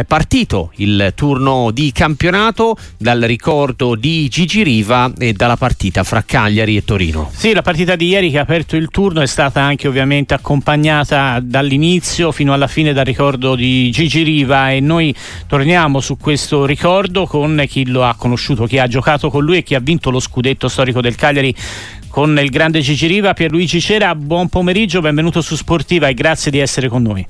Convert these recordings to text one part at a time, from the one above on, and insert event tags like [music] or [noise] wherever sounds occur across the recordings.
è partito il turno di campionato dal ricordo di Gigi Riva e dalla partita fra Cagliari e Torino. Sì, la partita di ieri che ha aperto il turno è stata anche ovviamente accompagnata dall'inizio fino alla fine dal ricordo di Gigi Riva e noi torniamo su questo ricordo con chi lo ha conosciuto, chi ha giocato con lui e chi ha vinto lo scudetto storico del Cagliari con il grande Gigi Riva. Pierluigi Cera, buon pomeriggio, benvenuto su Sportiva e grazie di essere con noi.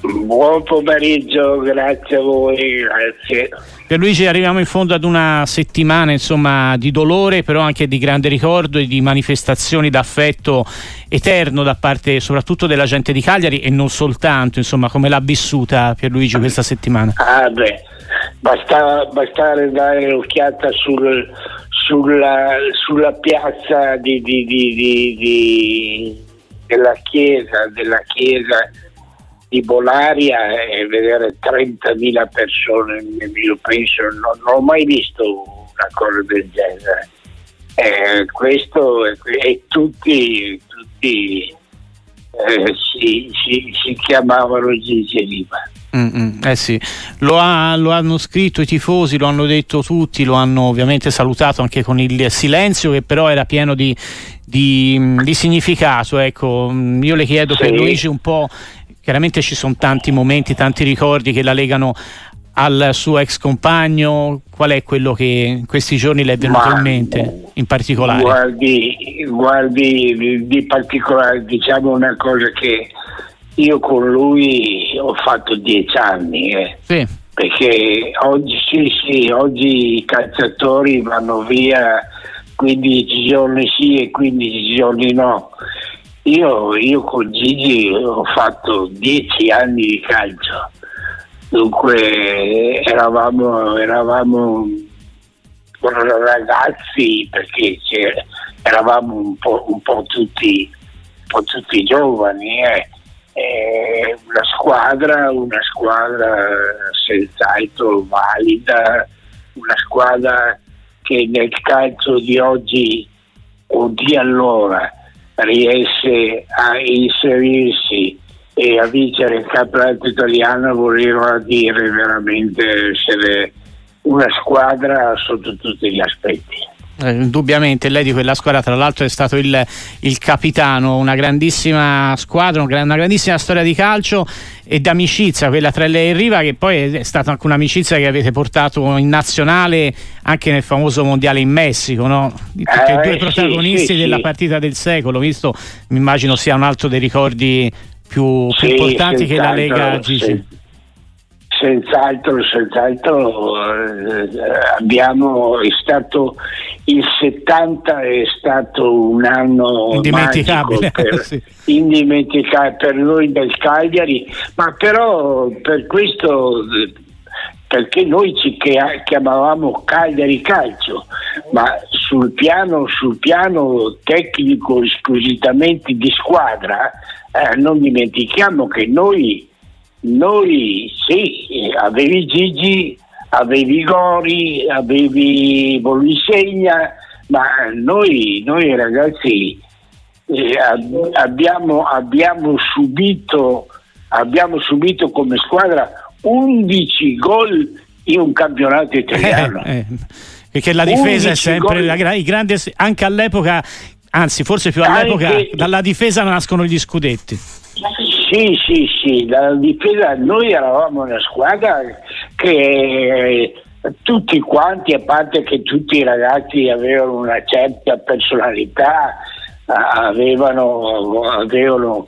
Buon pomeriggio, grazie a voi, grazie. Per Luigi arriviamo in fondo ad una settimana insomma, di dolore, però anche di grande ricordo e di manifestazioni d'affetto eterno da parte soprattutto della gente di Cagliari e non soltanto, insomma, come l'ha vissuta Per Luigi questa settimana? Ah beh, basta, basta dare un'occhiata sul, sulla, sulla, piazza di, di, di, della chiesa, della chiesa di Bolaria e vedere 30.000 persone, io penso, non, non ho mai visto una cosa del genere. Eh, questo e tutti, tutti eh, si, si, si, chiamavano Gigi Riva. Mm-mm, eh sì, lo, ha, lo, hanno scritto i tifosi, lo hanno detto tutti, lo hanno ovviamente salutato anche con il silenzio che però era pieno di, di, di significato. Ecco, io le chiedo sì. per Luigi un po' Chiaramente ci sono tanti momenti, tanti ricordi che la legano al suo ex compagno. Qual è quello che in questi giorni le è venuto Ma, in mente in particolare? Guardi, guardi, di particolare diciamo una cosa che io con lui ho fatto dieci anni. Eh. Sì. Perché oggi, sì, sì, oggi i calciatori vanno via 15 giorni sì e 15 giorni no. Io, io con Gigi ho fatto dieci anni di calcio, dunque eravamo, eravamo ragazzi perché eravamo un po', un po', tutti, un po tutti, giovani. Eh. Una squadra, una squadra senz'altro valida, una squadra che nel calcio di oggi o di allora riesce a inserirsi e a vincere il campionato italiano voleva dire veramente essere una squadra sotto tutti gli aspetti. Eh, indubbiamente lei di quella squadra tra l'altro è stato il, il capitano, una grandissima squadra, una grandissima storia di calcio e d'amicizia, quella tra lei e Riva che poi è stata anche un'amicizia che avete portato in nazionale anche nel famoso mondiale in Messico, no? Tutti e due eh, protagonisti sì, sì, della partita del secolo, visto mi immagino sia un altro dei ricordi più, più importanti che la Lega Gigi. Senz'altro, senz'altro eh, abbiamo, è stato il 70 è stato un anno indimenticabile, per, [laughs] sì. indimenticabile per noi del Cagliari, ma però per questo perché noi ci chiamavamo Cagliari Calcio, ma sul piano, sul piano tecnico esclusivamente di squadra eh, non dimentichiamo che noi noi sì, avevi Gigi, avevi Gori, avevi Bolisegna, ma noi, noi ragazzi eh, abbiamo, abbiamo, subito, abbiamo subito come squadra 11 gol in un campionato italiano. Eh, eh, perché la difesa è sempre la, i grandi, anche all'epoca, anzi forse più all'epoca, anche, dalla difesa nascono gli scudetti. Sì, sì, sì, dalla difesa noi eravamo una squadra che eh, tutti quanti, a parte che tutti i ragazzi avevano una certa personalità, avevano, avevano,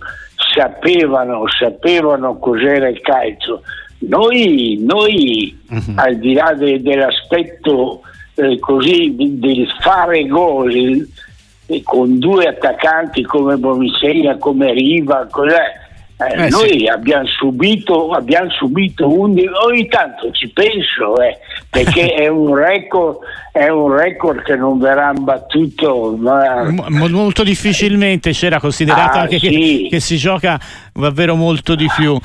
sapevano, sapevano cos'era il calcio. Noi, noi uh-huh. al di là de, dell'aspetto eh, così del fare gol con due attaccanti come Bomisegna, come Riva, cos'è? Eh, eh, noi sì. abbiamo subito, abbiamo subito 11, ogni tanto ci penso, eh, perché [laughs] è, un record, è un record che non verrà battuto. Ma... M- molto difficilmente c'era considerato ah, anche sì. che, che, si gioca davvero molto di più.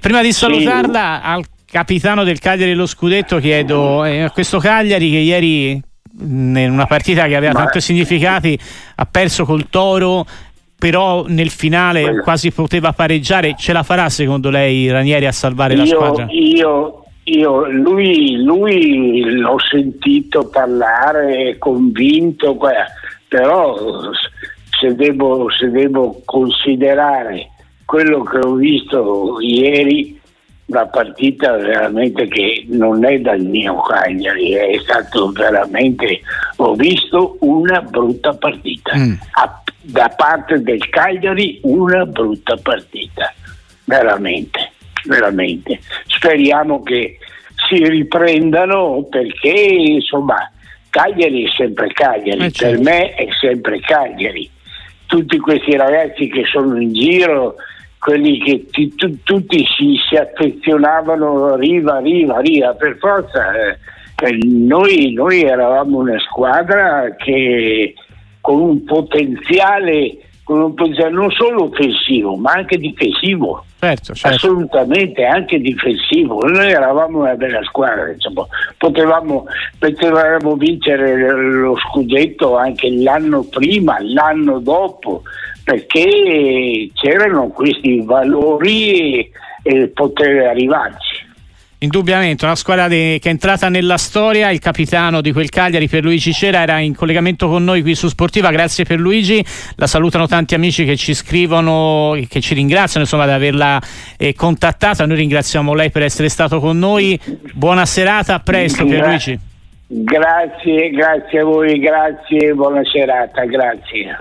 Prima di salutarla sì. al capitano del Cagliari dello Scudetto chiedo eh, a questo Cagliari che ieri in una partita che aveva Ma... tanti significati ha perso col Toro però nel finale Quello. quasi poteva pareggiare. Ce la farà secondo lei Ranieri a salvare io, la squadra? Io, io lui, lui l'ho sentito parlare convinto, però se devo, se devo considerare quello che ho visto ieri una partita veramente che non è dal mio Cagliari, è stato veramente, ho visto una brutta partita. Mm. A, da parte del Cagliari una brutta partita, veramente, veramente. Speriamo che si riprendano perché insomma Cagliari è sempre Cagliari, eh certo. per me è sempre Cagliari. Tutti questi ragazzi che sono in giro quelli che ti, tu, tutti si, si, affezionavano riva, riva, riva, per forza. Eh, eh, noi, noi eravamo una squadra che con un potenziale con un potenziale non solo offensivo ma anche difensivo certo, certo. assolutamente anche difensivo noi eravamo una bella squadra insomma. potevamo, potevamo vincere lo scudetto anche l'anno prima l'anno dopo perché c'erano questi valori e, e poter arrivarci. Indubbiamente, una squadra de- che è entrata nella storia, il capitano di quel Cagliari per Luigi Cera era in collegamento con noi qui su Sportiva, grazie per Luigi, la salutano tanti amici che ci scrivono, che ci ringraziano insomma di averla eh, contattata, noi ringraziamo lei per essere stato con noi, buona serata, a presto per Luigi. Grazie, grazie a voi, grazie, buona serata, grazie.